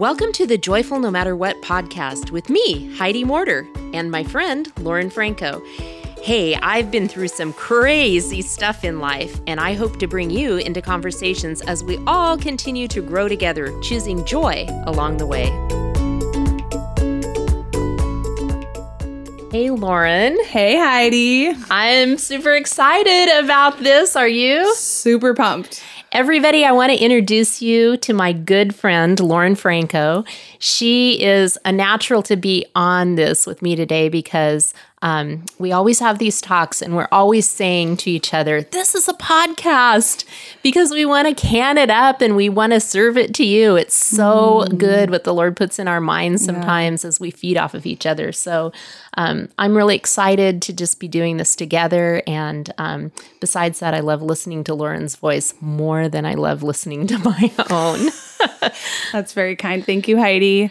Welcome to the Joyful No Matter What podcast with me, Heidi Morter, and my friend, Lauren Franco. Hey, I've been through some crazy stuff in life, and I hope to bring you into conversations as we all continue to grow together, choosing joy along the way. Hey, Lauren. Hey, Heidi. I'm super excited about this. Are you? Super pumped. Everybody, I want to introduce you to my good friend, Lauren Franco. She is a natural to be on this with me today because um, we always have these talks and we're always saying to each other, This is a podcast because we want to can it up and we want to serve it to you. It's so mm. good what the Lord puts in our minds sometimes yeah. as we feed off of each other. So um, I'm really excited to just be doing this together. And um, besides that, I love listening to Lauren's voice more than I love listening to my own. That's very kind. Thank you, Heidi.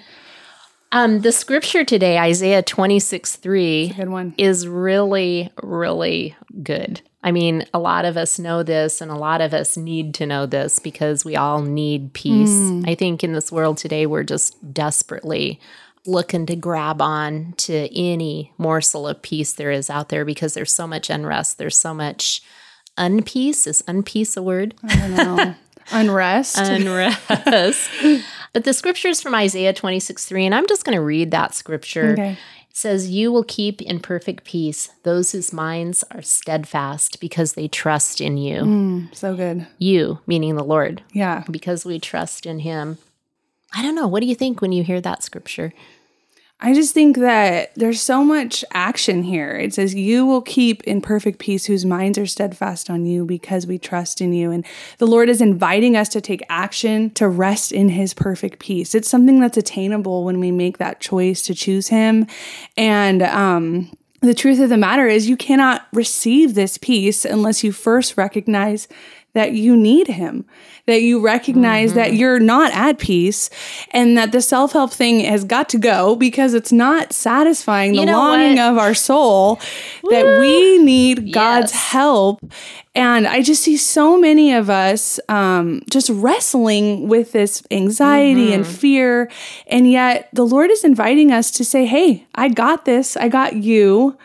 Um, the scripture today, Isaiah 26 3, good one. is really, really good. I mean, a lot of us know this, and a lot of us need to know this because we all need peace. Mm. I think in this world today, we're just desperately looking to grab on to any morsel of peace there is out there because there's so much unrest. There's so much unpeace. Is unpeace a word? I don't know. Unrest. Unrest. But the scripture is from Isaiah 26 3, and I'm just going to read that scripture. Okay. It says, You will keep in perfect peace those whose minds are steadfast because they trust in you. Mm, so good. You, meaning the Lord. Yeah. Because we trust in him. I don't know. What do you think when you hear that scripture? I just think that there's so much action here. It says, You will keep in perfect peace whose minds are steadfast on you because we trust in you. And the Lord is inviting us to take action to rest in his perfect peace. It's something that's attainable when we make that choice to choose him. And, um, the truth of the matter is, you cannot receive this peace unless you first recognize that you need him, that you recognize mm-hmm. that you're not at peace and that the self help thing has got to go because it's not satisfying the longing what? of our soul Woo! that we need God's yes. help. And I just see so many of us um, just wrestling with this anxiety mm-hmm. and fear. And yet the Lord is inviting us to say, Hey, I got this. I got you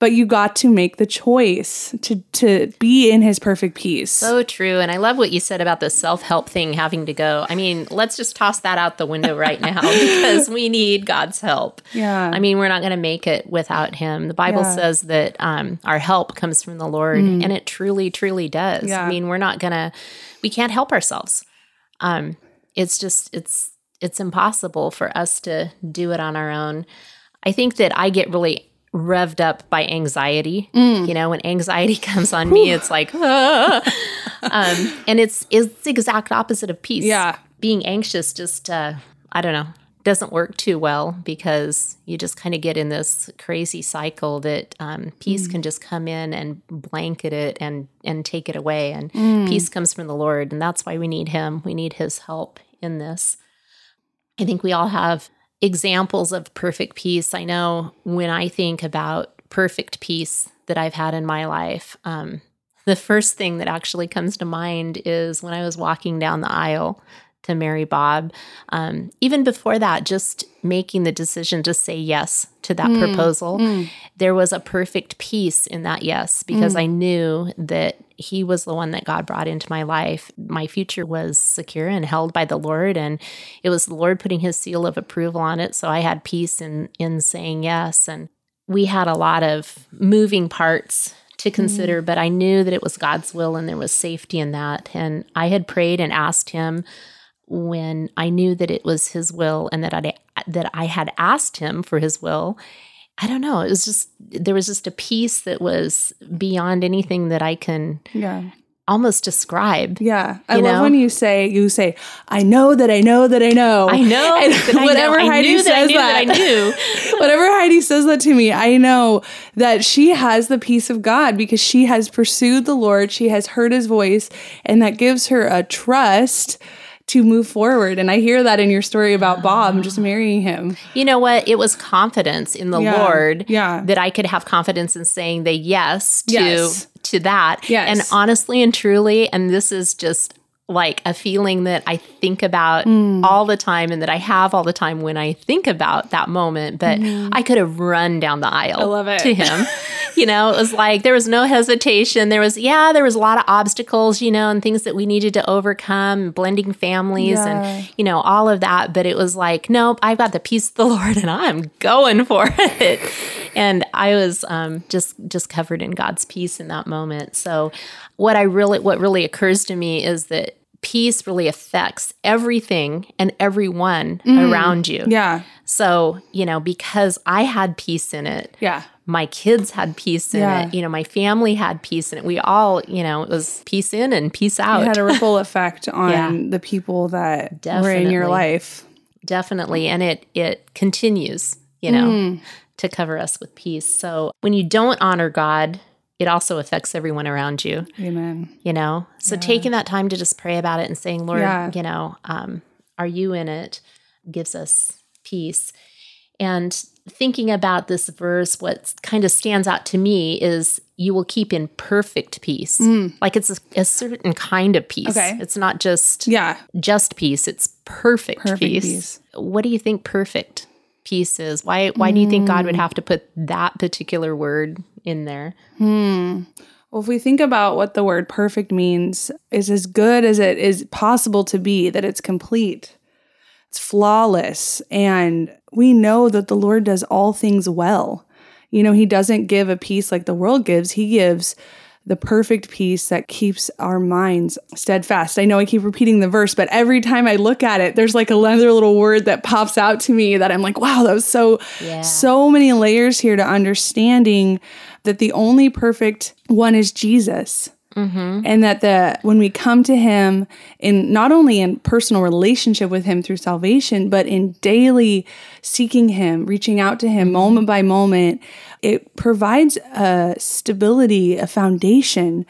but you got to make the choice to to be in his perfect peace. So true. And I love what you said about the self-help thing having to go. I mean, let's just toss that out the window right now because we need God's help. Yeah. I mean, we're not going to make it without him. The Bible yeah. says that um, our help comes from the Lord, mm. and it truly, truly does. Yeah. I mean, we're not going to, we can't help ourselves. Um, it's just, it's, it's impossible for us to do it on our own. I think that I get really revved up by anxiety. Mm. You know, when anxiety comes on me, it's like, ah. um, and it's it's the exact opposite of peace. Yeah, being anxious just uh, I don't know doesn't work too well because you just kind of get in this crazy cycle that um, peace mm. can just come in and blanket it and and take it away. And mm. peace comes from the Lord, and that's why we need Him. We need His help in this. I think we all have examples of perfect peace. I know when I think about perfect peace that I've had in my life, um, the first thing that actually comes to mind is when I was walking down the aisle to marry Bob. Um, even before that, just making the decision to say yes to that mm, proposal, mm. there was a perfect peace in that yes because mm. I knew that he was the one that God brought into my life. My future was secure and held by the Lord, and it was the Lord putting His seal of approval on it. So I had peace in in saying yes, and we had a lot of moving parts to consider, mm. but I knew that it was God's will and there was safety in that. And I had prayed and asked Him when I knew that it was his will and that I that I had asked him for his will. I don't know. It was just there was just a peace that was beyond anything that I can yeah almost describe. Yeah. I love know? when you say you say, I know that I know that I know. I know. And whatever I know. Heidi I says that, that, that, I knew. whatever Heidi says that to me, I know that she has the peace of God because she has pursued the Lord, she has heard his voice, and that gives her a trust to move forward. And I hear that in your story about Bob just ah. marrying him. You know what? It was confidence in the yeah. Lord yeah. that I could have confidence in saying the yes to yes. to that. Yes. And honestly and truly, and this is just like a feeling that I think about Mm. all the time and that I have all the time when I think about that moment. But I could have run down the aisle. I love it. to him. you know, it was like there was no hesitation. There was, yeah, there was a lot of obstacles, you know, and things that we needed to overcome, blending families Yeah. and, you know, all of that. But it was like, nope, I've got the peace of the Lord and I'm going for it. And I was um, just just covered in God's peace in that moment. So what I really what really occurs to me is that peace really affects everything and everyone around you. Yeah. So, you know, because I had peace in it, Yeah. my kids had peace in Yeah. it, you know, my family had peace in it. We all, you know, it was peace in and peace out. It had a ripple effect on Yeah. the people that were in your Definitely. life. definitely and it it continues you know Mm. to cover us with peace so when you don't honor god it also affects everyone around you Amen. you know so taking that time to just pray about it and saying lord Yeah. you know um, are you in it gives us peace and thinking about this verse what kind of stands out to me is you will keep in perfect peace like it's a, a certain kind of peace Mm. Okay. it's not just Yeah. just peace it's perfect, Perfect peace. peace. what do you think perfect peace is why why do you think god would Mm. have to put that particular word in there Hmm. Well, if we think about what the word perfect means, is as good as it is possible to be, that it's complete, it's flawless. And we know that the Lord does all things well. You know, He doesn't give a peace like the world gives, He gives the perfect peace that keeps our minds steadfast. I know I keep repeating the verse, but every time I look at it, there's like another little word that pops out to me that I'm like, wow, that was so, Yeah. so many layers here to understanding that the only perfect one is Jesus. Mm-hmm. And that the when we come to him in not only in personal relationship with him through salvation, but in daily seeking him, reaching out to him mm-hmm. moment by moment, it provides a stability, a foundation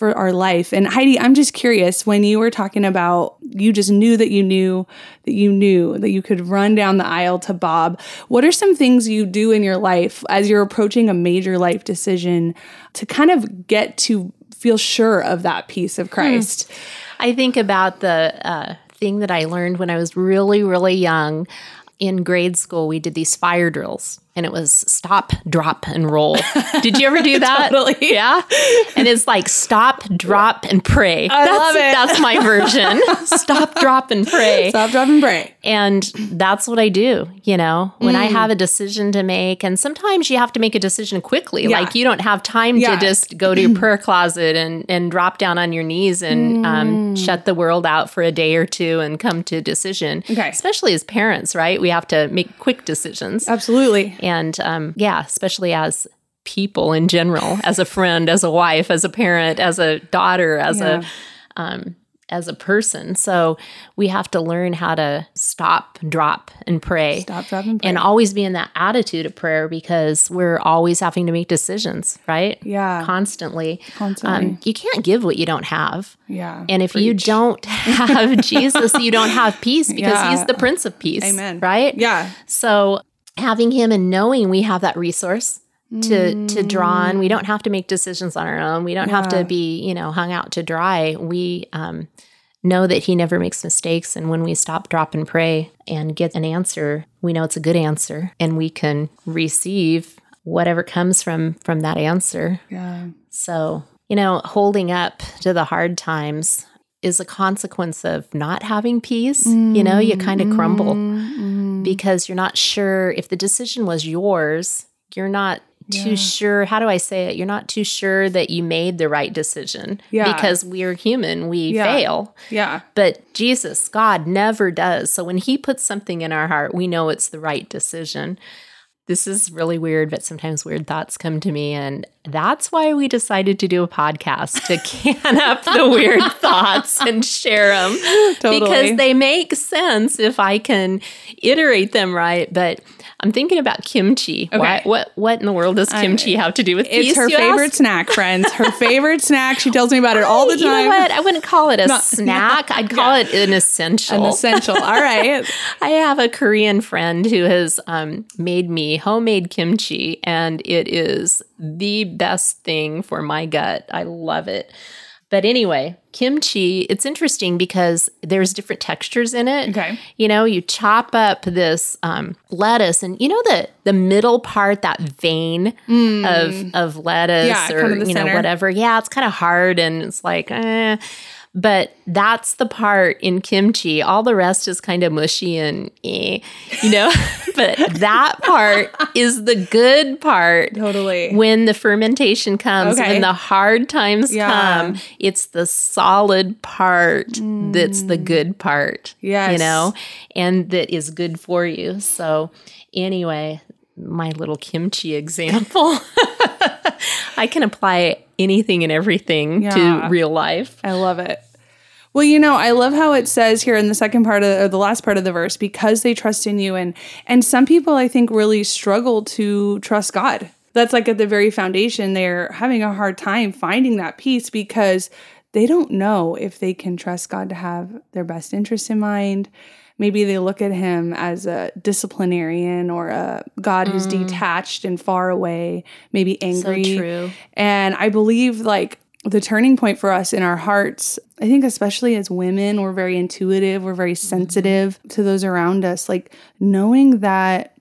for our life. And Heidi, I'm just curious when you were talking about you just knew that you knew that you knew that you could run down the aisle to Bob. What are some things you do in your life as you're approaching a major life decision to kind of get to feel sure of that peace of Christ? i think about the uh, thing that i learned when i was really really young. In grade school we did these fire drills and it was stop drop and roll did you ever do that Totally. yeah and it's like stop drop and pray I that's, love it. that's my version stop drop and pray Stop, drop, and pray. And that's what I do, you know, when Mm. I have a decision to make. And sometimes you have to make a decision quickly. Yeah. Like you don't have time Yeah. to just go to your prayer closet and, and drop down on your knees and Mm. um, shut the world out for a day or two and come to a decision. Okay. Especially as parents, right? We have to make quick decisions. Absolutely. And um, yeah, especially as people in general, as a friend, as a wife, as a parent, as a daughter, as Yeah. a um, as a person. So we have to learn how to stop, drop, and pray. Stop, drop, and pray. And always be in that attitude of prayer because we're always having to make decisions, right? Yeah. Constantly. Constantly. Um, you can't give what you don't have. yeah. And if you don't have Jesus, you don't have peace because Yeah. he's the Prince of Peace. Amen. Right? Yeah. So having him and knowing we have that resource to to draw on, we don't have to make decisions on our own. We don't have to be you know hung out to dry. We um, know that he never makes mistakes, and when we stop, drop, and pray and get an answer, we know it's a good answer, and we can receive whatever comes from from that answer. Yeah. So, you know, holding up to the hard times is a consequence of not having peace. You know, you kind of crumble Mm. because you're not sure if the decision was yours, you're not too Yeah. sure. How do I say it? You're not too sure that you made the right decision Yeah. because we're human, we Yeah. fail. Yeah. But Jesus, God never does. So when he puts something in our heart, we know it's the right decision. This is really weird, but sometimes weird thoughts come to me. And that's why we decided to do a podcast to can up the weird thoughts and share them Totally. because they make sense if I can iterate them right. But I'm thinking about kimchi. Why, Okay. what what in the world does kimchi have to do with It's peace? her you favorite ask? snack, friends. Her favorite snack. She tells me about it all the You know time. what? I wouldn't call it a Not- snack. I'd call it an essential. An essential. All right. I have a Korean friend who has um, made me homemade kimchi, and it is the best thing for my gut. I love it. But anyway, kimchi, it's interesting because there's different textures in it. Okay. You know, you chop up this um, lettuce and you know the the middle part, that vein of of lettuce Mm. Yeah, or kind of you know, center. whatever. Yeah, it's kind of hard and it's like, eh. But that's the part in kimchi. All the rest is kind of mushy and eh, you know. but that part is the good part Totally. when the fermentation comes, Okay. when the hard times Yeah. come, it's the solid part that's the good part. Yes. You know, and that is good for you. So, anyway, my little kimchi example. I can apply anything and everything Yeah. to real life. I love it. Well, you know, I love how it says here in the second part of or the last part of the verse, because they trust in you, and and some people I think really struggle to trust God. That's like at the very foundation. They're having a hard time finding that peace because they don't know if they can trust God to have their best interests in mind. Maybe they look at him as a disciplinarian or a God who's detached and far away, maybe So angry. true. And I believe like the turning point for us in our hearts, I think especially as women, we're very intuitive, we're very sensitive to those around us, like knowing that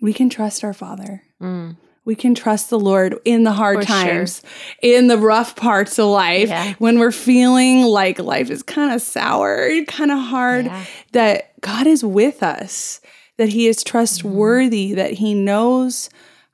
we can trust our Father. Mm. We can trust the Lord in the hard For sure. times, in the rough parts of life, Yeah. when we're feeling like life is kind of sour, kind of hard, Yeah. that God is with us, that He is trustworthy, that He knows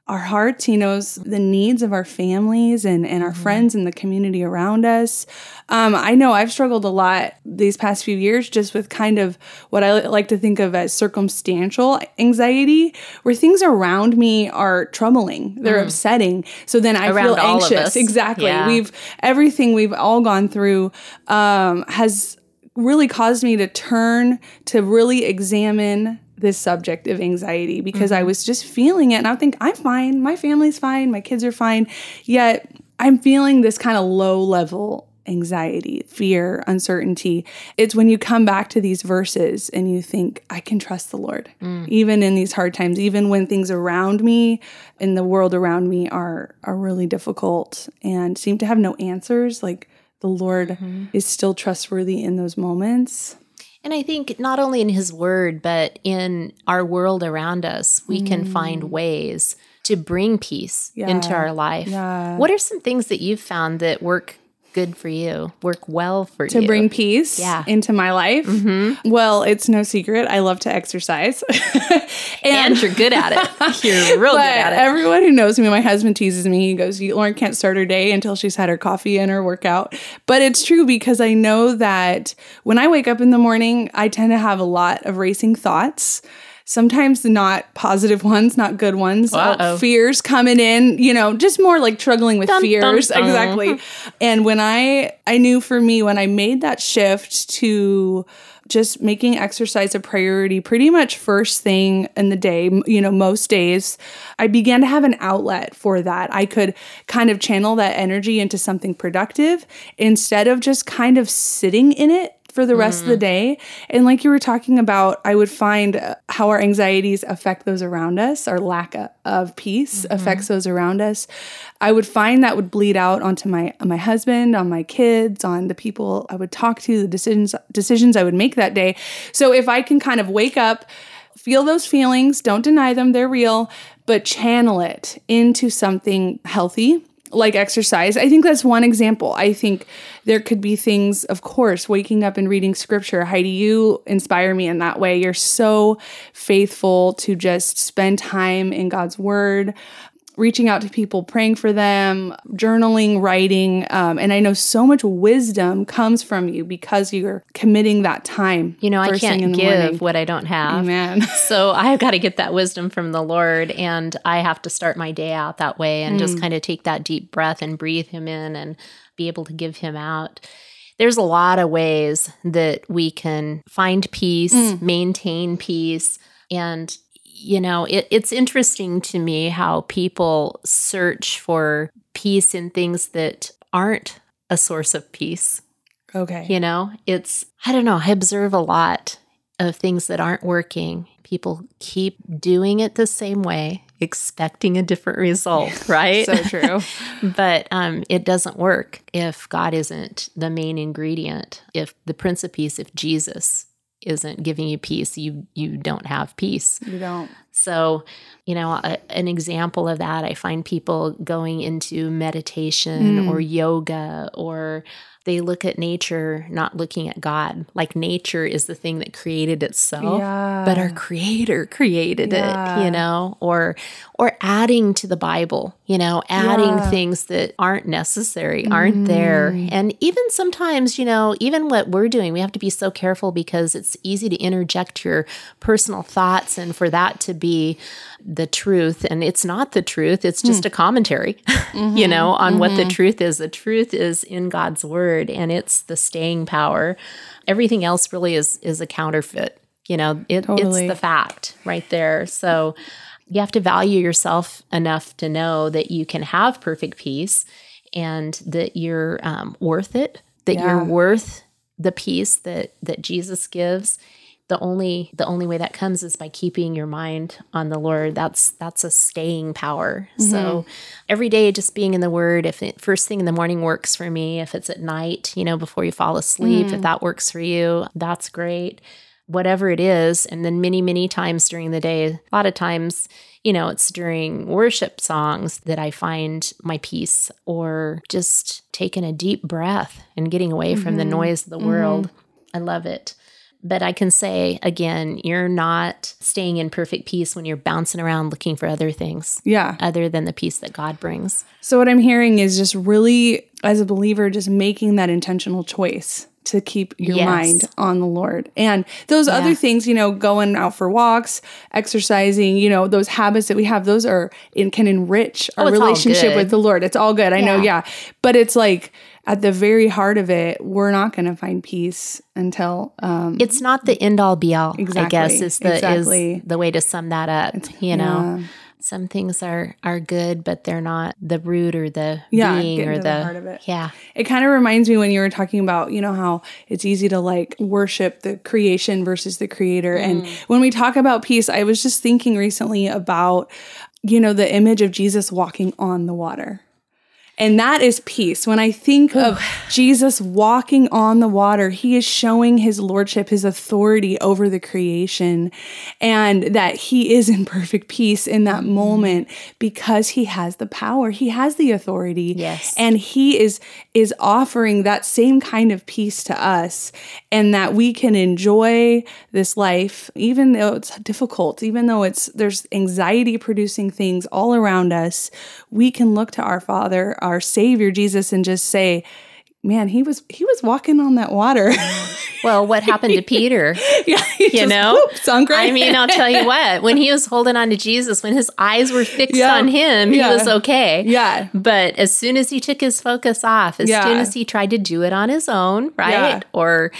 our hearts, He knows the needs of our families and, and our friends and the community around us. Um, I know I've struggled a lot these past few years just with kind of what I like to think of as circumstantial anxiety, where things around me are troubling, they're upsetting. So then I Around feel anxious. us. Exactly. Yeah. We've everything we've all gone through um, has really caused me to turn to really examine this subject of anxiety because I mm-hmm. was just feeling it and I think I'm fine, my family's fine, my kids are fine, yet I'm feeling this kind of low level anxiety, fear, uncertainty. It's when you come back to these verses and you think, I can trust the Lord, mm. even in these hard times, even when things around me and the world around me are are really difficult and seem to have no answers. Like the Lord mm-hmm. is still trustworthy in those moments. And I think not only in his word, but in our world around us, we can find mm. ways to bring peace into our life. Yeah. What are some things that you've found that work good for you, work well for to you? To bring peace Yeah. into my life. Mm-hmm. Well, it's no secret. I love to exercise. and you're good at it. You're real good at it. everyone who knows me, my husband teases me. He goes, Lauren can't start her day until she's had her coffee and her workout. But it's true because I know that when I wake up in the morning, I tend to have a lot of racing thoughts. Sometimes not positive ones, not good ones. Uh, fears coming in, you know, just more like struggling with Dun, dun, fears. dun. Exactly. And when I I knew for me when I made that shift to just making exercise a priority pretty much first thing in the day, you know, most days, I began to have an outlet for that. I could kind of channel that energy into something productive instead of just kind of sitting in it for the rest of the day. And like you were talking about, I would find uh, how our anxieties affect those around us, our lack of, peace affects those around us. I would find that would bleed out onto my on my husband, on my kids, on the people I would talk to, the decisions decisions I would make that day. So if I can kind of wake up feel those feelings, don't deny them, they're real, but channel it into something healthy like exercise. I think that's one example. I think there could be things, of course, waking up and reading scripture. Heidi, you inspire me in that way. You're so faithful to just spend time in God's word. Reaching out to people, praying for them, journaling, writing. Um, and I know so much wisdom comes from you because you're committing that time. You know, I can't give morning. what I don't have. Amen. So I've got to get that wisdom from the Lord, and I have to start my day out that way and Mm. just kind of take that deep breath and breathe Him in and be able to give Him out. There's a lot of ways that we can find peace, Mm. maintain peace, and you know, it, it's interesting to me how people search for peace in things that aren't a source of peace. Okay. You know, it's, I don't know, I observe a lot of things that aren't working. People keep doing it the same way. expecting a different result, right? so true. but um, it doesn't work if God isn't the main ingredient. If the Prince of Peace, if Jesus isn't giving you peace, you you don't have peace. You don't. So, you know, a, an example of that, I find people going into meditation Mm. or yoga or they look at nature, not looking at God. Like nature is the thing that created itself, but our creator created Yeah. it, you know, or or adding to the Bible, you know, adding Yeah. things that aren't necessary, aren't there. Mm. And even sometimes, you know, even what we're doing, we have to be so careful because it's easy to interject your personal thoughts and for that to be the truth and it's not the truth it's hmm. just a commentary you mm-hmm. know on what the mm-hmm. truth is the truth is in God's word and it's the staying power everything else really is is a counterfeit you know it, Totally. it's the fact right there so you have to value yourself enough to know that you can have perfect peace and that you're um, worth it that Yeah. you're worth the peace that that jesus gives the only the only way that comes is by keeping your mind on the lord. That's that's a staying power. So mm-hmm. every day just being in the word if it first thing in the morning works for me if it's at night you know before you fall asleep if mm. that works for you that's great. Whatever it is and then many many times during the day a lot of times you know it's during worship songs that i find my peace or just taking a deep breath and getting away from the mm-hmm. noise of the mm-hmm. world. I love it but I can say again, you're not staying in perfect peace when you're bouncing around looking for other things Yeah. other than the peace that God brings. So what I'm hearing is just really, as a believer, just making that intentional choice to keep your Yes. mind on the Lord. And those Yeah. other things, you know, going out for walks, exercising, you know, those habits that we have, those are in can enrich our Oh, relationship with the Lord. It's all good. I know, Yeah. yeah. But it's like at the very heart of it, we're not going to find peace until um It's not the end all be all, Exactly, I guess is the exactly. is the way to sum that up. you know. yeah. Some things are are good, but they're not the root or the Yeah, being or the, the heart of it. Yeah. It kind of reminds me when you were talking about, you know, how it's easy to like worship the creation versus the creator. And mm. when we talk about peace, I was just thinking recently about, you know, the image of Jesus walking on the water. And that is peace. When I think of Jesus walking on the water, he is showing his lordship, his authority over the creation, and that he is in perfect peace in that mm. moment because he has the power, he has the authority. Yes. And he is is offering that same kind of peace to us and that we can enjoy this life even though it's difficult, even though it's there's anxiety producing things all around us, we can look to our Father, our Savior Jesus and just say, man, he was he was walking on that water. Well, what happened to Peter? yeah, he You just, know? whoop, sunk right I mean. I'll tell you what, when he was holding on to Jesus, when his eyes were fixed Yeah. on him, he Yeah. was okay. yeah. But as soon as he took his focus off, as Yeah. soon as he tried to do it on his own, right? Or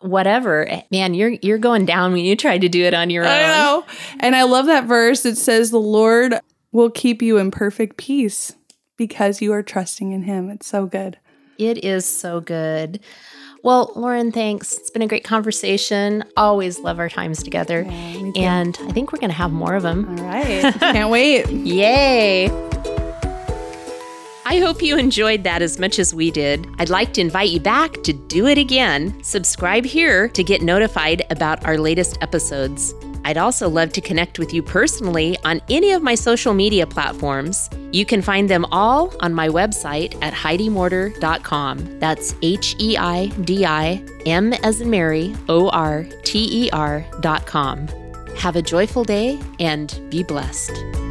whatever, eh, man, you're you're going down when you try to do it on your I own. know. And I love that verse. It says, The Lord will keep you in perfect peace because you are trusting in him. It's so good. It is so good. Well, Lauren, thanks. It's been a great conversation. Always love our times together. me too. and I think we're going to have more of them. All right. Can't wait. Yay! I hope you enjoyed that as much as we did. I'd like to invite you back to do it again. Subscribe here to get notified about our latest episodes. I'd also love to connect with you personally on any of my social media platforms. You can find them all on my website at HeidiMorter.com. That's H E I D I M as in Mary, O R T E R.com. Have a joyful day and be blessed.